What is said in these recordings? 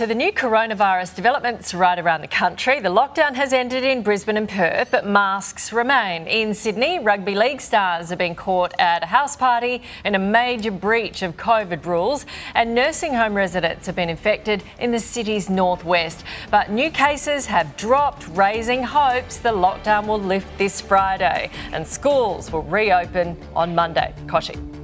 To the new coronavirus developments right around the country. The lockdown has ended in Brisbane and Perth, but masks remain. In Sydney, rugby league stars have been caught at a house party in a major breach of COVID rules, and nursing home residents have been infected in the city's northwest. But new cases have dropped, raising hopes the lockdown will lift this Friday and schools will reopen on Monday. Kochie.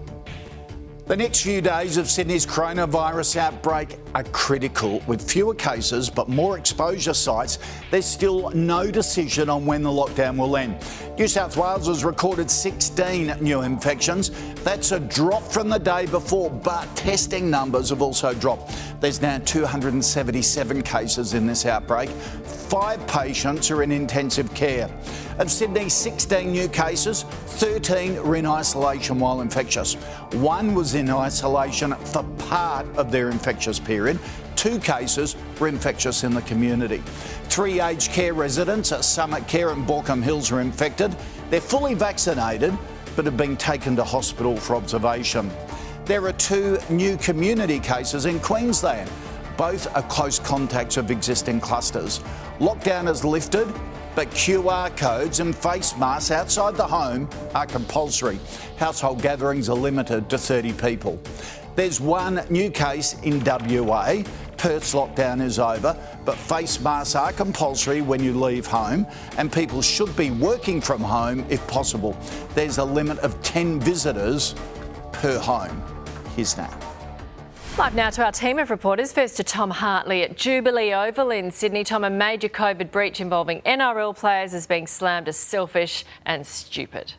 The next few days of Sydney's coronavirus outbreak are critical. With fewer cases but more exposure sites, there's still no decision on when the lockdown will end. New South Wales has recorded 16 new infections. That's a drop from the day before, but testing numbers have also dropped. There's now 277 cases in this outbreak. Five patients are in intensive care. Of Sydney's 16 new cases, 13 were in isolation while infectious. One was in isolation for part of their infectious period. Two cases were infectious in the community. Three aged care residents at Summit Care in Baulkham Hills are infected. They're fully vaccinated but have been taken to hospital for observation. There are two new community cases in Queensland. Both are close contacts of existing clusters. Lockdown is lifted, but QR codes and face masks outside the home are compulsory. Household gatherings are limited to 30 people. There's one new case in WA. Perth's lockdown is over, but face masks are compulsory when you leave home, and people should be working from home if possible. There's a limit of 10 visitors per home. Here's now. Live now to our team of reporters. First to Tom Hartley at Jubilee Oval in Sydney. Tom, a major COVID breach involving NRL players is being slammed as selfish and stupid.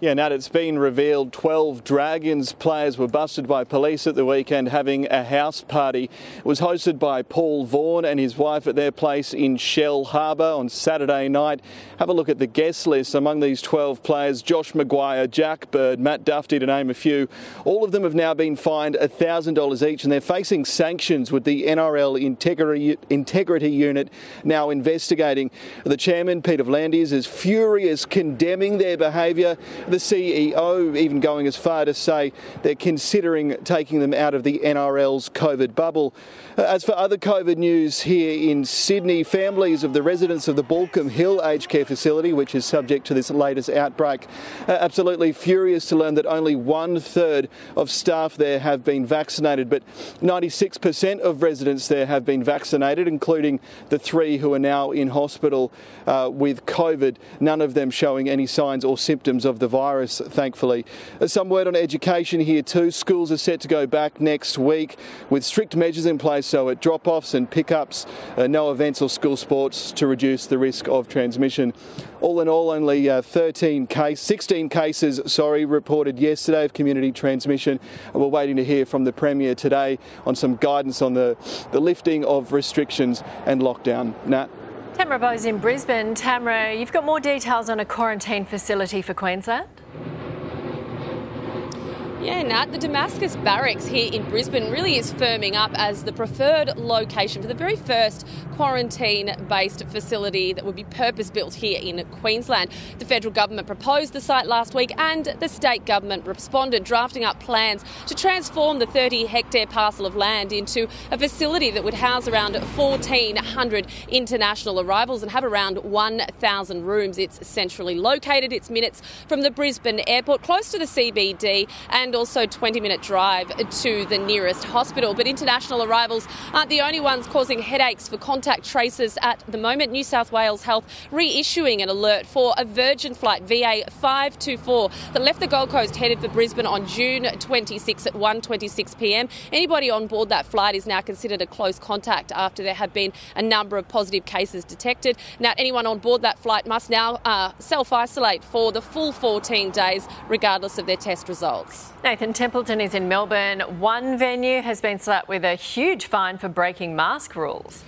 Yeah, Nat, it's been revealed 12 Dragons players were busted by police at the weekend having a house party. It was hosted by Paul Vaughan and his wife at their place in Shellharbour on Saturday night. Have a look at the guest list. Among these 12 players, Josh McGuire, Jack Bird, Matt Dufty, to name a few. All of them have now been fined $1,000 each and they're facing sanctions with the NRL Integrity, Integrity Unit now investigating. The chairman, Peter V'landys, is furious, condemning their behaviour the CEO even going as far to say they're considering taking them out of the NRL's COVID bubble. Uh, as for other COVID news here in Sydney, families of the residents of the Baulkham Hill aged care facility, which is subject to this latest outbreak, absolutely furious to learn that only one third of staff there have been vaccinated, but 96% of residents there have been vaccinated, including the three who are now in hospital uh, with COVID, none of them showing any signs or symptoms of the virus, thankfully. Some word on education here too. Schools are set to go back next week with strict measures in place so at drop offs and pickups, uh, no events or school sports to reduce the risk of transmission. All in all, only uh, 13 case, 16 cases, sorry, reported yesterday of community transmission. We're waiting to hear from the Premier today on some guidance on the, the lifting of restrictions and lockdown. Nat. Tamara Bowes in Brisbane. Tamara, you've got more details on a quarantine facility for Queensland? Yeah, Nat, the Damascus Barracks here in Brisbane really is firming up as the preferred location for the very first quarantine based facility that would be purpose built here in Queensland. The federal government proposed the site last week and the state government responded, drafting up plans to transform the 30 hectare parcel of land into a facility that would house around 1,400 international arrivals and have around 1,000 rooms. It's centrally located, it's minutes from the Brisbane airport, close to the CBD, and and also 20 minute drive to the nearest hospital. But international arrivals aren't the only ones causing headaches for contact tracers at the moment. New South Wales Health reissuing an alert for a Virgin flight VA524 that left the Gold Coast headed for Brisbane on June 26 at 1:26 p.m. Anybody on board that flight is now considered a close contact after there have been a number of positive cases detected. Now, anyone on board that flight must now uh, self isolate for the full 14 days, regardless of their test results. Nathan Templeton is in Melbourne. One venue has been slapped with a huge fine for breaking mask rules.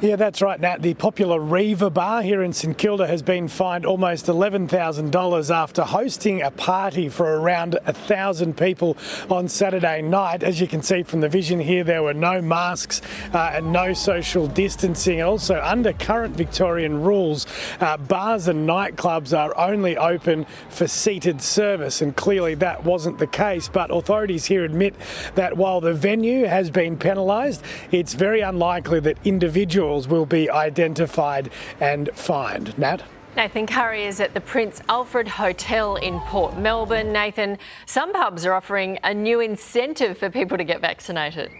Yeah, that's right, Nat. The popular Riva Bar here in St Kilda has been fined almost $11,000 after hosting a party for around 1,000 people on Saturday night. As you can see from the vision here, there were no masks uh, and no social distancing. Also, under current Victorian rules, uh, bars and nightclubs are only open for seated service, and clearly that wasn't the case. But authorities here admit that while the venue has been penalised, it's very unlikely that individuals will be identified and fined. Nat? Nathan Curry is at the Prince Alfred Hotel in Port Melbourne. Nathan, some pubs are offering a new incentive for people to get vaccinated.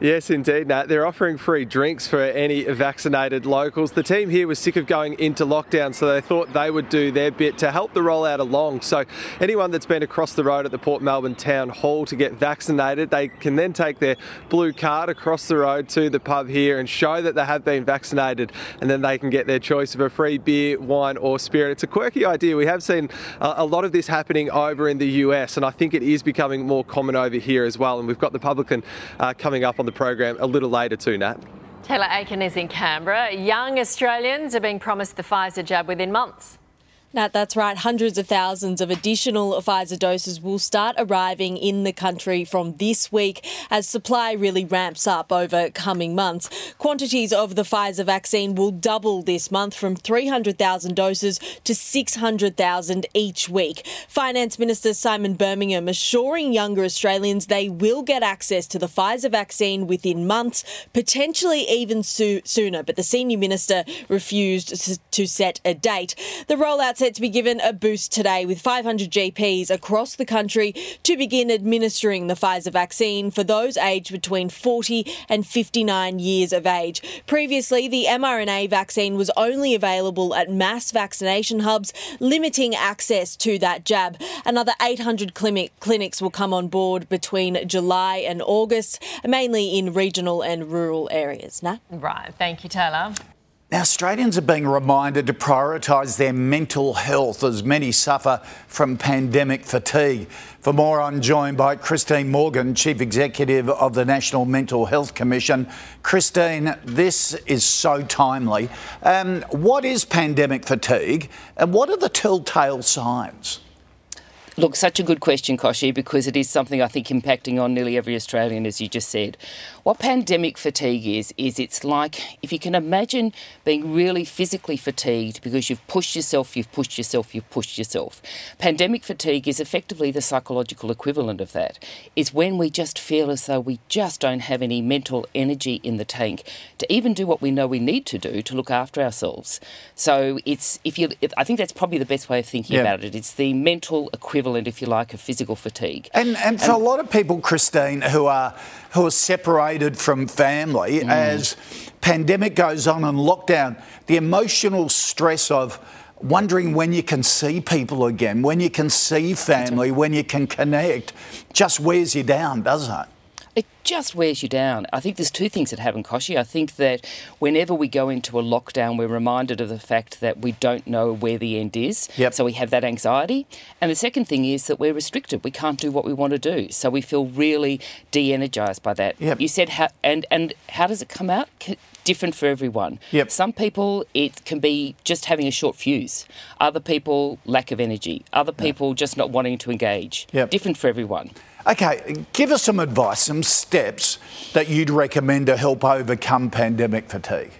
Yes, indeed, Nat. They're offering free drinks for any vaccinated locals. The team here was sick of going into lockdown, so they thought they would do their bit to help the rollout along. So, anyone that's been across the road at the Port Melbourne Town Hall to get vaccinated, they can then take their blue card across the road to the pub here and show that they have been vaccinated, and then they can get their choice of a free beer, wine, or spirit. It's a quirky idea. We have seen a lot of this happening over in the US, and I think it is becoming more common over here as well. And we've got the publican uh, coming up on the program a little later too, Nat. Taylor Aiken is in Canberra. Young Australians are being promised the Pfizer jab within months. Nat, that's right. Hundreds of thousands of additional Pfizer doses will start arriving in the country from this week as supply really ramps up over coming months. Quantities of the Pfizer vaccine will double this month from 300,000 doses to 600,000 each week. Finance Minister Simon Birmingham assuring younger Australians they will get access to the Pfizer vaccine within months, potentially even so- sooner. But the senior minister refused to set a date. The rollout set to be given a boost today with 500 GPs across the country to begin administering the Pfizer vaccine for those aged between 40 and 59 years of age. Previously, the mRNA vaccine was only available at mass vaccination hubs, limiting access to that jab. Another 800 clinic, clinics will come on board between July and August, mainly in regional and rural areas. Right. Thank you, Taylor. Now, Australians are being reminded to prioritise their mental health as many suffer from pandemic fatigue. For more, I'm joined by Christine Morgan, Chief Executive of the National Mental Health Commission. Christine, this is so timely. Um, what is pandemic fatigue and what are the telltale signs? Look, such a good question, Kochie, because it is something I think impacting on nearly every Australian, as you just said. What pandemic fatigue is, is it's like if you can imagine being really physically fatigued because you've pushed yourself, you've pushed yourself, you've pushed yourself. Pandemic fatigue is effectively the psychological equivalent of that. It's when we just feel as though we just don't have any mental energy in the tank to even do what we know we need to do to look after ourselves. So it's if you, I think that's probably the best way of thinking yeah. about it. It's the mental equivalent if you like, of physical fatigue. And, and for and, a lot of people, Christine, who are who are separated from family mm. as pandemic goes on and lockdown, the emotional stress of wondering when you can see people again, when you can see family, when you can connect, just wears you down, doesn't it? It just wears you down. I think there's two things that happen, Kochie. I think that whenever we go into a lockdown, we're reminded of the fact that we don't know where the end is. Yep. So we have that anxiety. And the second thing is that we're restricted. We can't do what we want to do. So we feel really de energized by that. Yep. You said, how, and, and how does it come out? different for everyone. Yep. Some people, it can be just having a short fuse. Other people, lack of energy. Other people, just not wanting to engage. Yep. Different for everyone. Okay, give us some advice, some steps that you'd recommend to help overcome pandemic fatigue.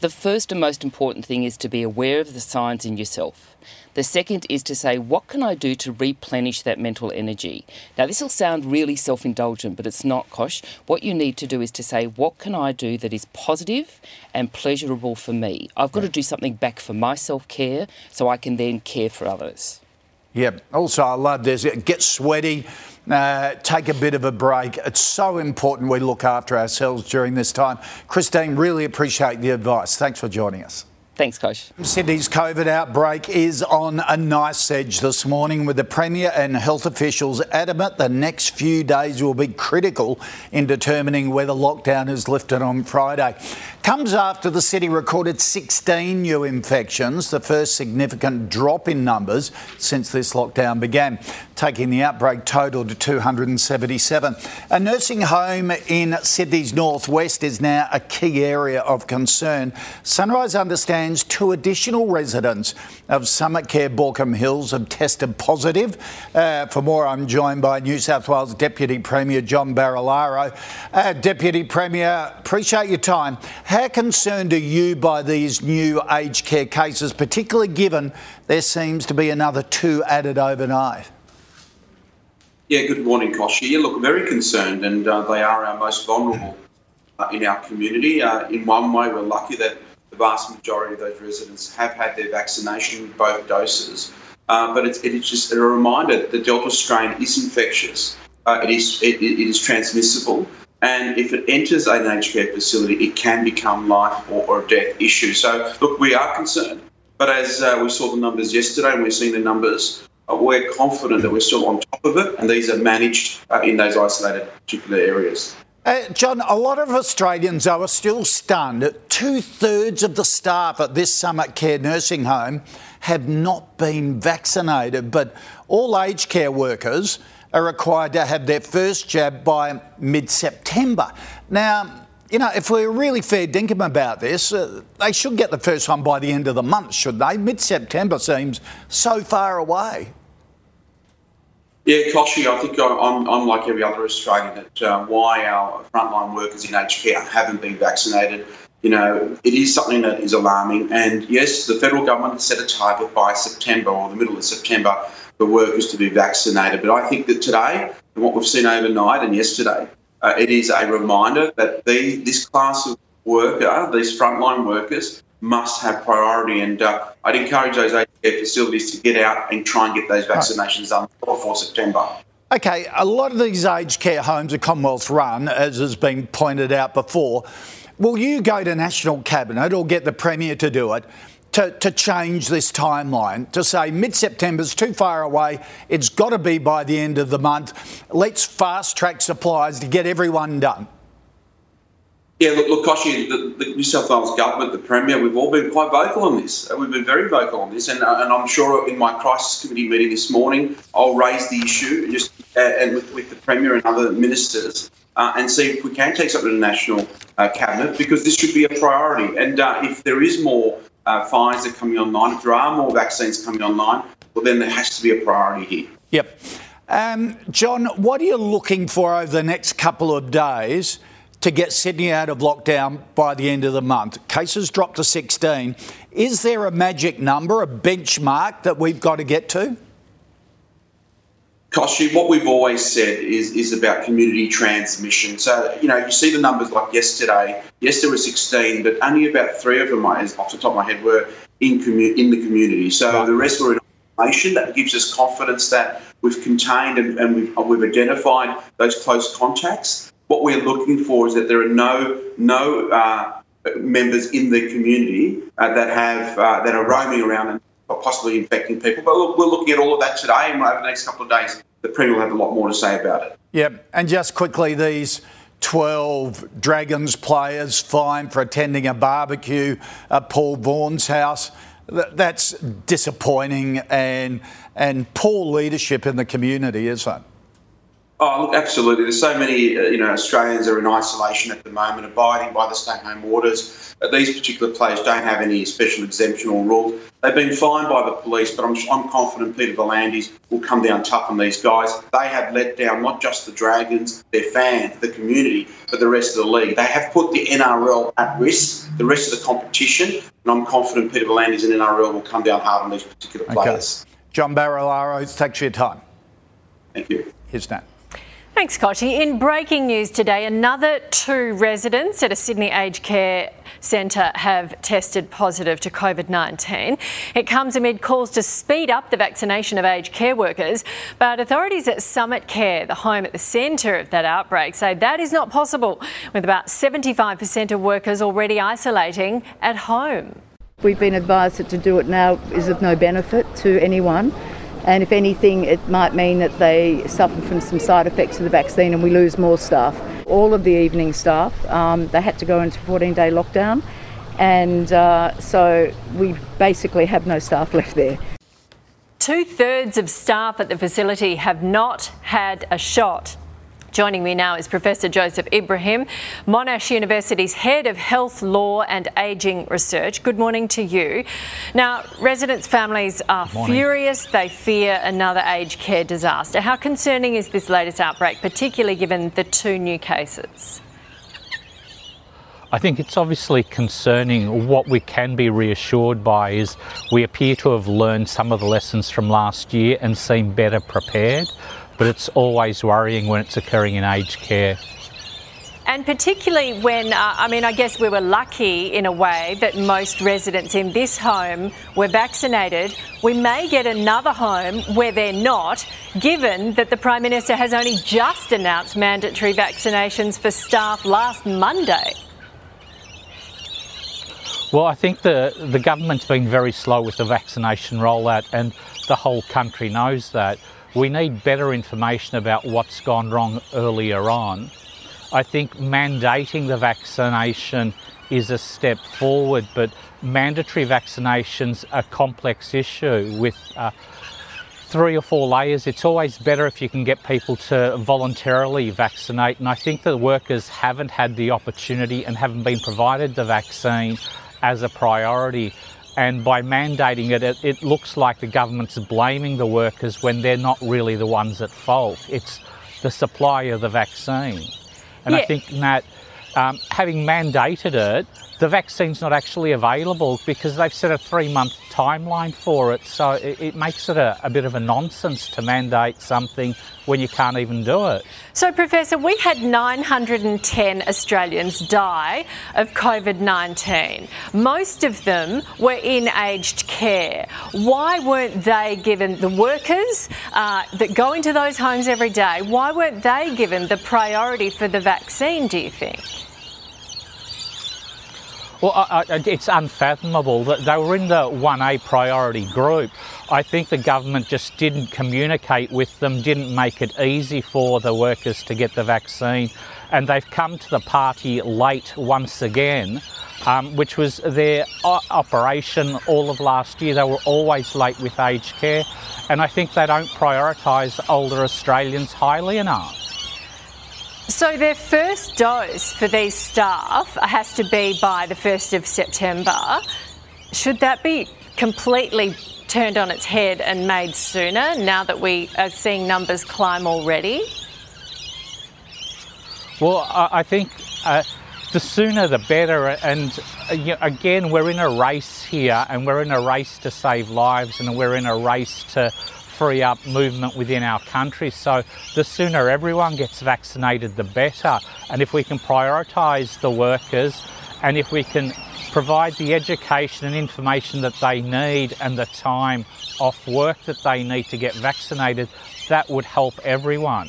The first and most important thing is to be aware of the signs in yourself. The second is to say, what can I do to replenish that mental energy? Now, this will sound really self indulgent, but it's not, Kosh. What you need to do is to say, what can I do that is positive and pleasurable for me? I've got to do something back for my self care so I can then care for others. Yep. Also, I love this. Get sweaty. Uh, take a bit of a break. It's so important we look after ourselves during this time. Christine, really appreciate the advice. Thanks for joining us. Thanks, Coach. Sydney's COVID outbreak is on a nice edge this morning with the Premier and health officials adamant the next few days will be critical in determining whether lockdown is lifted on Friday. Comes after the city recorded 16 new infections, the first significant drop in numbers since this lockdown began, taking the outbreak total to 277. A nursing home in Sydney's northwest is now a key area of concern. Sunrise understands two additional residents of Summit Care Baulkham Hills have tested positive. Uh, for more, I'm joined by New South Wales Deputy Premier John Barilaro. Uh, Deputy Premier, appreciate your time. How concerned are you by these new aged care cases, particularly given there seems to be another two added overnight? Yeah, good morning, Kochie. Yeah, look, very concerned, and uh, they are our most vulnerable uh, in our community. Uh, in one way, we're lucky that the vast majority of those residents have had their vaccination with both doses. Uh, but it's, it is just a reminder that the Delta strain is infectious. Uh, it is it, it is transmissible, and if it enters an aged care facility, it can become life or, or death issue. So, look, we are concerned, but as uh, we saw the numbers yesterday, and we're seeing the numbers, uh, we're confident that we're still on top of it, and these are managed uh, in those isolated particular areas. Uh, John, a lot of Australians though, are still stunned. Two thirds of the staff at this Summit Care nursing home have not been vaccinated, but all aged care workers are required to have their first jab by mid September. Now, you know, if we're really fair dinkum about this, uh, they should get the first one by the end of the month, should they? Mid September seems so far away. Yeah, Kochie, I think I'm, I'm like every other Australian that uh, why our frontline workers in aged care haven't been vaccinated. You know, it is something that is alarming. And yes, the federal government has set a target by September or the middle of September for workers to be vaccinated. But I think that today, and what we've seen overnight and yesterday, uh, it is a reminder that the, this class of worker, these frontline workers, must have priority. And uh, I'd encourage those aged care facilities to get out and try and get those vaccinations done before September. Okay, a lot of these aged care homes are Commonwealth run, as has been pointed out before. Will you go to National Cabinet or get the Premier to do it to, to change this timeline? To say mid September is too far away, it's got to be by the end of the month. Let's fast track supplies to get everyone done. Yeah, look, look Kochie, the, the, New South Wales government, the Premier, we've all been quite vocal on this. We've been very vocal on this, and, uh, and I'm sure in my crisis committee meeting this morning, I'll raise the issue just uh, and with, with the Premier and other ministers uh, and see if we can take something to the National uh, Cabinet because this should be a priority. And uh, if there is more uh, fines that coming online, if there are more vaccines coming online, well, then there has to be a priority here. Yep. Um, John, what are you looking for over the next couple of days? To get Sydney out of lockdown by the end of the month. Cases dropped to 16. Is there a magic number, a benchmark that we've got to get to? Kochie, what we've always said is, is about community transmission. So, you know, you see the numbers like yesterday. Yes, there were 16, but only about three of them, off the top of my head, were in, commu- in the community. So right. the rest were in isolation. That gives us confidence that we've contained and, and we've, we've identified those close contacts what we're looking for is that there are no no uh, members in the community uh, that have uh, that are roaming around and possibly infecting people. But look, we're looking at all of that today, and over the next couple of days, the Premier will have a lot more to say about it. Yep, and just quickly, these. 12 Dragons players fined for attending a barbecue at Paul Vaughan's house. That's disappointing and, and poor leadership in the community, isn't it? Oh, look, absolutely. There's so many, uh, you know, Australians are in isolation at the moment, abiding by the stay-home orders. Uh, these particular players don't have any special exemption or rules. They've been fined by the police, but I'm, I'm confident Peter V'landys will come down tough on these guys. They have let down not just the Dragons, their fans, the community, but the rest of the league. They have put the NRL at risk, the rest of the competition, and I'm confident Peter V'landys and NRL will come down hard on these particular players. Okay. John Barilaro, thanks for your time. Thank you. Here's Nat. Thanks, Kochie. In breaking news today, another two residents at a Sydney aged care centre have tested positive to COVID 19. It comes amid calls to speed up the vaccination of aged care workers, but authorities at Summit Care, the home at the centre of that outbreak, say that is not possible, with about 75% of workers already isolating at home. We've been advised that to do it now is of no benefit to anyone. And if anything, it might mean that they suffer from some side effects of the vaccine and we lose more staff. All of the evening staff, um, they had to go into 14 day lockdown. And uh, so we basically have no staff left there. Two thirds of staff at the facility have not had a shot. Joining me now is Professor Joseph Ibrahim, Monash University's Head of Health Law and Ageing Research. Good morning to you. Now, residents' families are furious. They fear another aged care disaster. How concerning is this latest outbreak, particularly given the two new cases? I think it's obviously concerning. What we can be reassured by is we appear to have learned some of the lessons from last year and seem better prepared but it's always worrying when it's occurring in aged care. And particularly when, uh, I mean, I guess we were lucky in a way that most residents in this home were vaccinated. We may get another home where they're not, given that the Prime Minister has only just announced mandatory vaccinations for staff last Monday. Well, I think the, the government's been very slow with the vaccination rollout, and the whole country knows that. We need better information about what's gone wrong earlier on. I think mandating the vaccination is a step forward, but mandatory vaccinations are a complex issue with uh, three or four layers. It's always better if you can get people to voluntarily vaccinate, and I think the workers haven't had the opportunity and haven't been provided the vaccine as a priority. And by mandating it, it, it, looks like the government's blaming the workers when they're not really the ones at fault. It's the supply of the vaccine. And yeah. I think that um, having mandated it, the vaccine's not actually available because they've set a three month timeline for it. So it, it makes it a, a, bit of a nonsense to mandate something when you can't even do it. So, Professor, we had 910 Australians die of COVID 19. Most of them were in aged care. Why weren't they given, the workers uh, that go into those homes every day, why weren't they given the priority for the vaccine, do you think? Well, I, I, it's unfathomable that they were in the 1A priority group. I think the government just didn't communicate with them, didn't make it easy for the workers to get the vaccine, and they've come to the party late once again. Um, which was their operation all of last year. They were always late with aged care, and I think they don't prioritise older Australians highly enough. So, their first dose for these staff has to be by the 1st of September. Should that be completely turned on its head and made sooner now that we are seeing numbers climb already? Well, I think uh, the sooner the better. And uh, again, we're in a race here, and we're in a race to save lives, and we're in a race to free up movement within our country. So the sooner everyone gets vaccinated, the better. And if we can prioritise the workers and if we can provide the education and information that they need and the time off work that they need to get vaccinated, that would help everyone.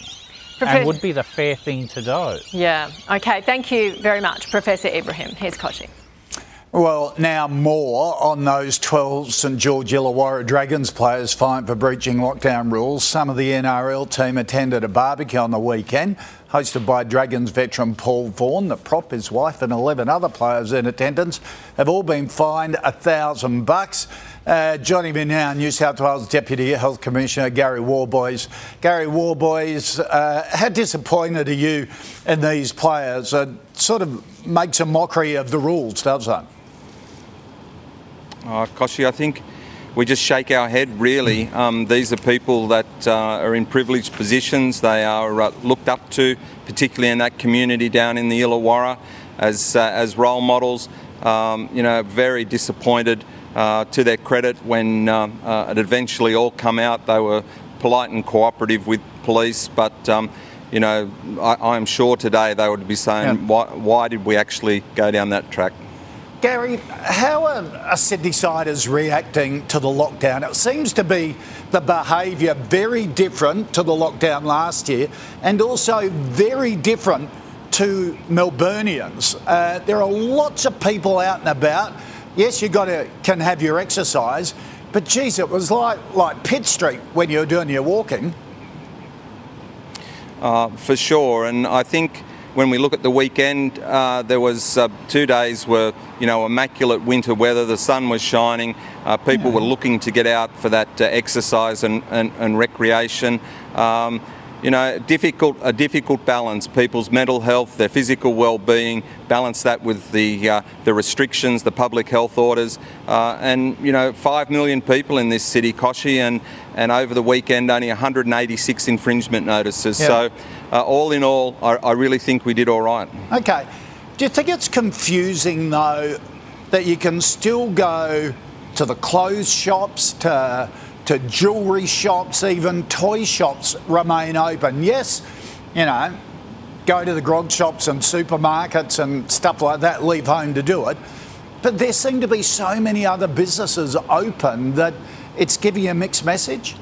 Professor- and would be the fair thing to do. Yeah. Okay. Thank you very much, Professor Ibrahim. Here's Kochie. Well, now more on those 12 St George Illawarra Dragons players fined for breaching lockdown rules. Some of the NRL team attended a barbecue on the weekend, hosted by Dragons veteran Paul Vaughan. The prop, his wife, and 11 other players in attendance have all been fined a thousand bucks. Uh, joining me now, New South Wales Deputy Health Commissioner Gary Worboys. Gary Worboys, uh, how disappointed are you in these players? It sort of makes a mockery of the rules, doesn't it? Uh, Kochie, I think we just shake our head really. Um, these are people that uh, are in privileged positions. They are uh, looked up to, particularly in that community down in the Illawarra, as, uh, as role models. Um, you know, very disappointed uh, to their credit when uh, uh, it eventually all come out. They were polite and cooperative with police, but um, you know, I, am sure today they would be saying, yeah. why, why did we actually go down that track? Gary, how are Sydney siders reacting to the lockdown? It seems to be the behaviour very different to the lockdown last year and also very different to Melburnians. Uh, there are lots of people out and about. Yes, you got to can have your exercise, but geez, it was like like Pitt Street when you were doing your walking. Uh, for sure, and I think when we look at the weekend, uh, there was uh, two days were you know immaculate winter weather. The sun was shining. Uh, people yeah. were looking to get out for that uh, exercise and, and, and recreation. Um, you know, difficult a difficult balance. People's mental health, their physical well-being, balance that with the uh, the restrictions, the public health orders, uh, and you know, five million people in this city, Kochie, and and over the weekend only 186 infringement notices. Yeah. So, uh, all in all, I, I really think we did all right. Okay. Do you think it's confusing though that you can still go to the clothes shops to to jewellery shops, even toy shops remain open. Yes, you know, go to the grog shops and supermarkets and stuff like that, leave home to do it. But there seem to be so many other businesses open that it's giving a mixed message.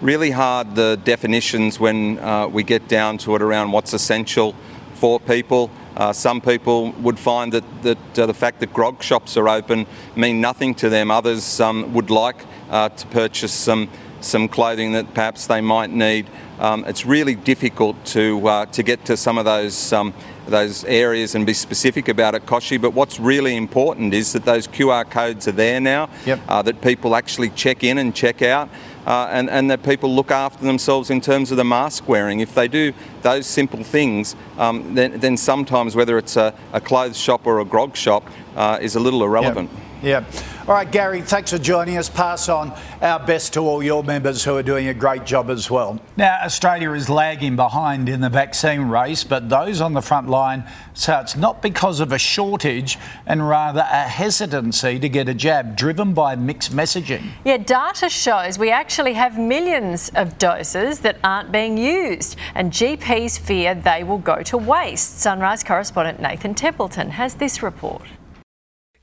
Really hard the definitions when uh, we get down to it around what's essential for people. Uh, some people would find that, that uh, the fact that grog shops are open mean nothing to them. Others um, would like uh, to purchase some some clothing that perhaps they might need. Um, it's really difficult to uh, to get to some of those um, those areas and be specific about it, Kochie. But what's really important is that those QR codes are there now. Yep. Uh, that people actually check in and check out uh, and, and that people look after themselves in terms of the mask wearing. If they do those simple things, um, then, then sometimes whether it's a, a clothes shop or a grog shop uh, is a little irrelevant. Yep. Yeah. All right, Gary, thanks for joining us. Pass on our best to all your members who are doing a great job as well. Now, Australia is lagging behind in the vaccine race, but those on the front line say it's not because of a shortage and rather a hesitancy to get a jab driven by mixed messaging. Yeah, data shows we actually have millions of doses that aren't being used, and GPs fear they will go to waste. Sunrise correspondent Nathan Templeton has this report.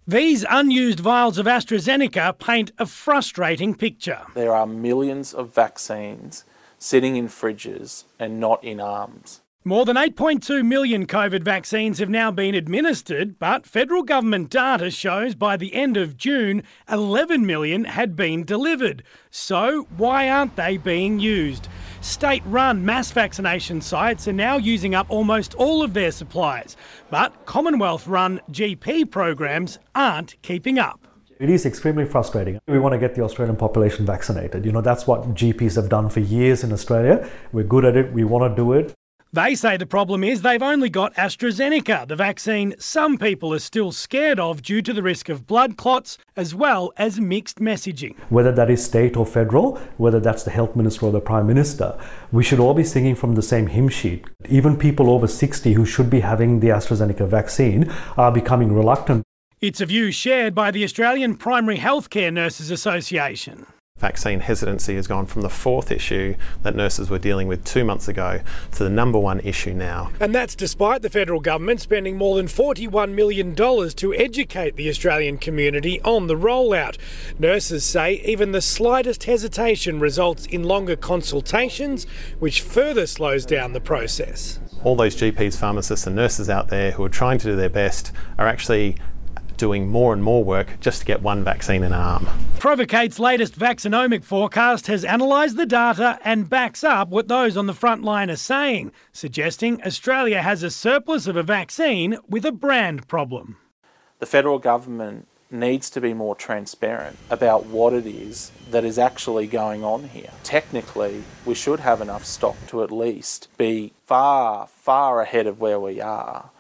These unused vials of AstraZeneca paint a frustrating picture. There are millions of vaccines sitting in fridges and not in arms. More than 8.2 million COVID vaccines have now been administered, but federal government data shows by the end of June, 11 million had been delivered. So, why aren't they being used? State run mass vaccination sites are now using up almost all of their supplies, but Commonwealth run GP programs aren't keeping up. It is extremely frustrating. We want to get the Australian population vaccinated. You know, that's what GPs have done for years in Australia. We're good at it, we want to do it. They say the problem is they've only got AstraZeneca, the vaccine some people are still scared of due to the risk of blood clots as well as mixed messaging. Whether that is state or federal, whether that's the health minister or the prime minister, we should all be singing from the same hymn sheet. Even people over 60 who should be having the AstraZeneca vaccine are becoming reluctant. It's a view shared by the Australian Primary Healthcare Nurses Association vaccine hesitancy has gone from the fourth issue that nurses were dealing with two months ago to the number one issue now. And that's despite the federal government spending more than $41 million to educate the Australian community on the rollout. Nurses say even the slightest hesitation results in longer consultations, which further slows down the process. All those GPs, pharmacists, and nurses out there who are trying to do their best are actually doing more and more work just to get one vaccine in an arm. Provocate's latest vaccinomic forecast has analysed the data and backs up what those on the front line are saying, suggesting Australia has a surplus of a vaccine with a brand problem. The federal government needs to be more transparent about what it is that is actually going on here. Technically, we should have enough stock to at least be far, far ahead of where we are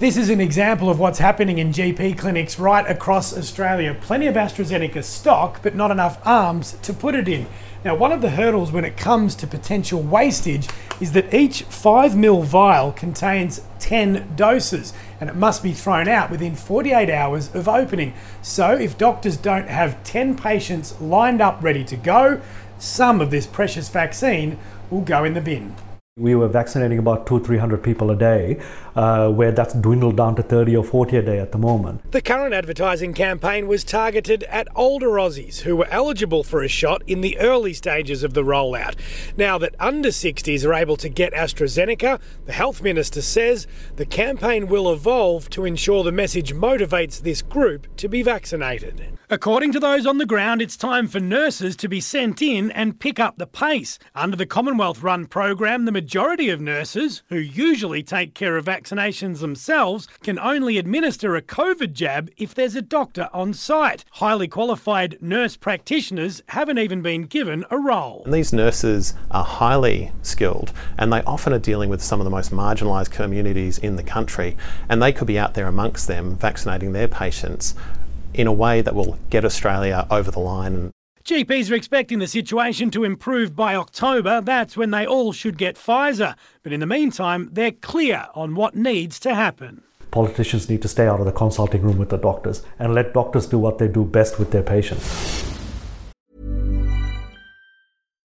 this is an example of what's happening in GP clinics right across Australia. Plenty of AstraZeneca stock, but not enough arms to put it in. Now, one of the hurdles when it comes to potential wastage is that each 5ml vial contains 10 doses and it must be thrown out within 48 hours of opening. So, if doctors don't have 10 patients lined up ready to go, some of this precious vaccine will go in the bin. We were vaccinating about two, three hundred people a day, uh, where that's dwindled down to 30 or 40 a day at the moment. The current advertising campaign was targeted at older Aussies who were eligible for a shot in the early stages of the rollout. Now that under 60s are able to get AstraZeneca, the health minister says the campaign will evolve to ensure the message motivates this group to be vaccinated. According to those on the ground, it's time for nurses to be sent in and pick up the pace. Under the Commonwealth run program, the majority of nurses, who usually take care of vaccinations themselves, can only administer a COVID jab if there's a doctor on site. Highly qualified nurse practitioners haven't even been given a role. And these nurses are highly skilled and they often are dealing with some of the most marginalised communities in the country, and they could be out there amongst them vaccinating their patients in a way that will get Australia over the line. GPs are expecting the situation to improve by October. That's when they all should get Pfizer. But in the meantime, they're clear on what needs to happen. Politicians need to stay out of the consulting room with the doctors and let doctors do what they do best with their patients.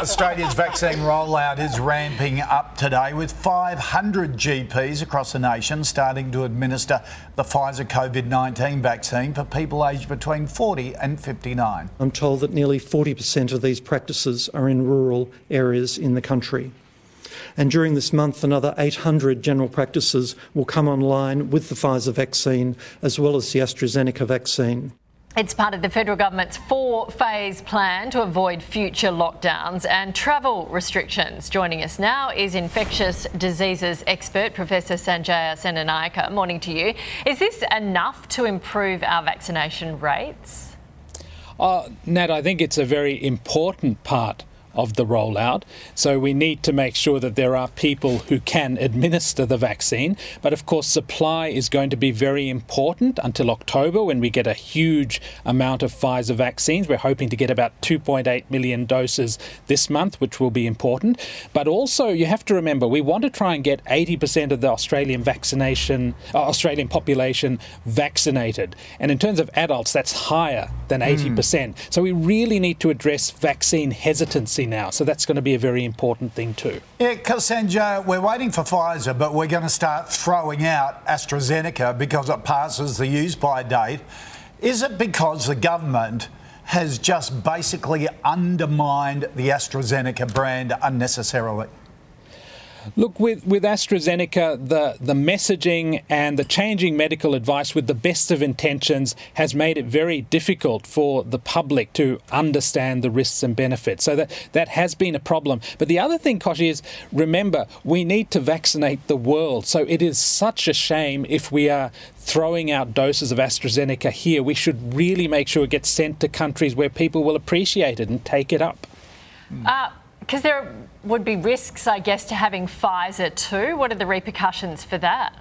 Australia's vaccine rollout is ramping up today with 500 GPs across the nation starting to administer the Pfizer COVID 19 vaccine for people aged between 40 and 59. I'm told that nearly 40% of these practices are in rural areas in the country. And during this month, another 800 general practices will come online with the Pfizer vaccine as well as the AstraZeneca vaccine. It's part of the federal government's four phase plan to avoid future lockdowns and travel restrictions. Joining us now is infectious diseases expert Professor Sanjaya Senanayake. Morning to you. Is this enough to improve our vaccination rates? Uh, Nat, I think it's a very important part of the rollout. So we need to make sure that there are people who can administer the vaccine. But of course, supply is going to be very important until October when we get a huge amount of Pfizer vaccines. We're hoping to get about 2.8 million doses this month, which will be important. But also, you have to remember, we want to try and get 80% of the Australian vaccination, uh, Australian population vaccinated. And in terms of adults, that's higher than 80%. Mm. So we really need to address vaccine hesitancy now. So that's going to be a very important thing too. Yeah, Sanjay, we're waiting for Pfizer, but we're going to start throwing out AstraZeneca because it passes the use by date. Is it because the government has just basically undermined the AstraZeneca brand unnecessarily? Look, with, with AstraZeneca, the, the messaging and the changing medical advice with the best of intentions has made it very difficult for the public to understand the risks and benefits. So that, that has been a problem. But the other thing, Kochie, is remember, we need to vaccinate the world. So it is such a shame if we are throwing out doses of AstraZeneca here. We should really make sure it gets sent to countries where people will appreciate it and take it up. Uh, because there would be risks, I guess, to having Pfizer too. What are the repercussions for that?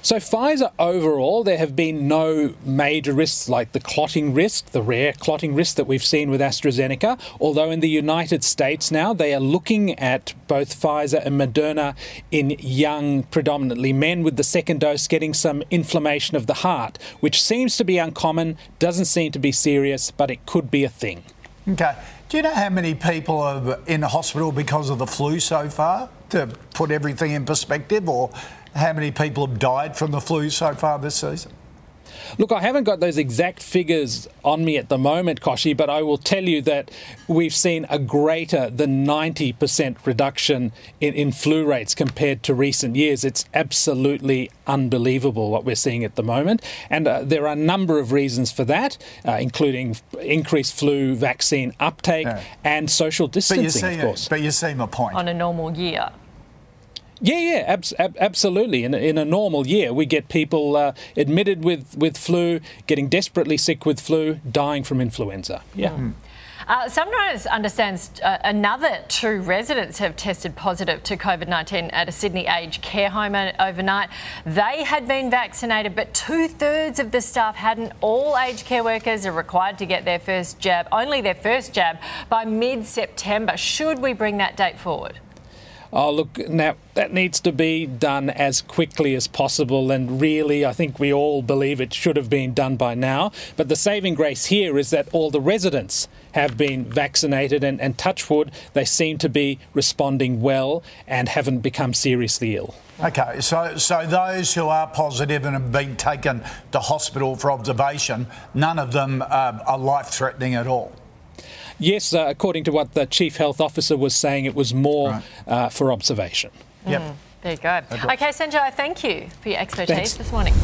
So, Pfizer overall, there have been no major risks like the clotting risk, the rare clotting risk that we've seen with AstraZeneca. Although in the United States now, they are looking at both Pfizer and Moderna in young, predominantly men, with the second dose getting some inflammation of the heart, which seems to be uncommon, doesn't seem to be serious, but it could be a thing. Okay. Do you know how many people are in the hospital because of the flu so far, to put everything in perspective, or how many people have died from the flu so far this season? Look, I haven't got those exact figures on me at the moment, Kochie, but I will tell you that we've seen a greater than 90% reduction in, in flu rates compared to recent years. It's absolutely unbelievable what we're seeing at the moment. And uh, there are a number of reasons for that, uh, including increased flu vaccine uptake yeah. and social distancing, see, of course. But you see my point. On a normal year. Yeah, yeah, ab- ab- absolutely. In, in a normal year, we get people uh, admitted with, with flu, getting desperately sick with flu, dying from influenza. Yeah. Mm. Uh, Sunrise understands uh, another two residents have tested positive to COVID 19 at a Sydney aged care home overnight. They had been vaccinated, but two thirds of the staff hadn't. All aged care workers are required to get their first jab, only their first jab, by mid September. Should we bring that date forward? Oh, look, now that needs to be done as quickly as possible. And really, I think we all believe it should have been done by now. But the saving grace here is that all the residents have been vaccinated, and, and touchwood, they seem to be responding well and haven't become seriously ill. Okay, so so those who are positive and have been taken to hospital for observation, none of them uh, are life threatening at all. Yes, uh, according to what the chief health officer was saying, it was more right. uh, for observation. Yep. Mm, there you go. Okay, Sanjay, thank you for your expertise Thanks. this morning.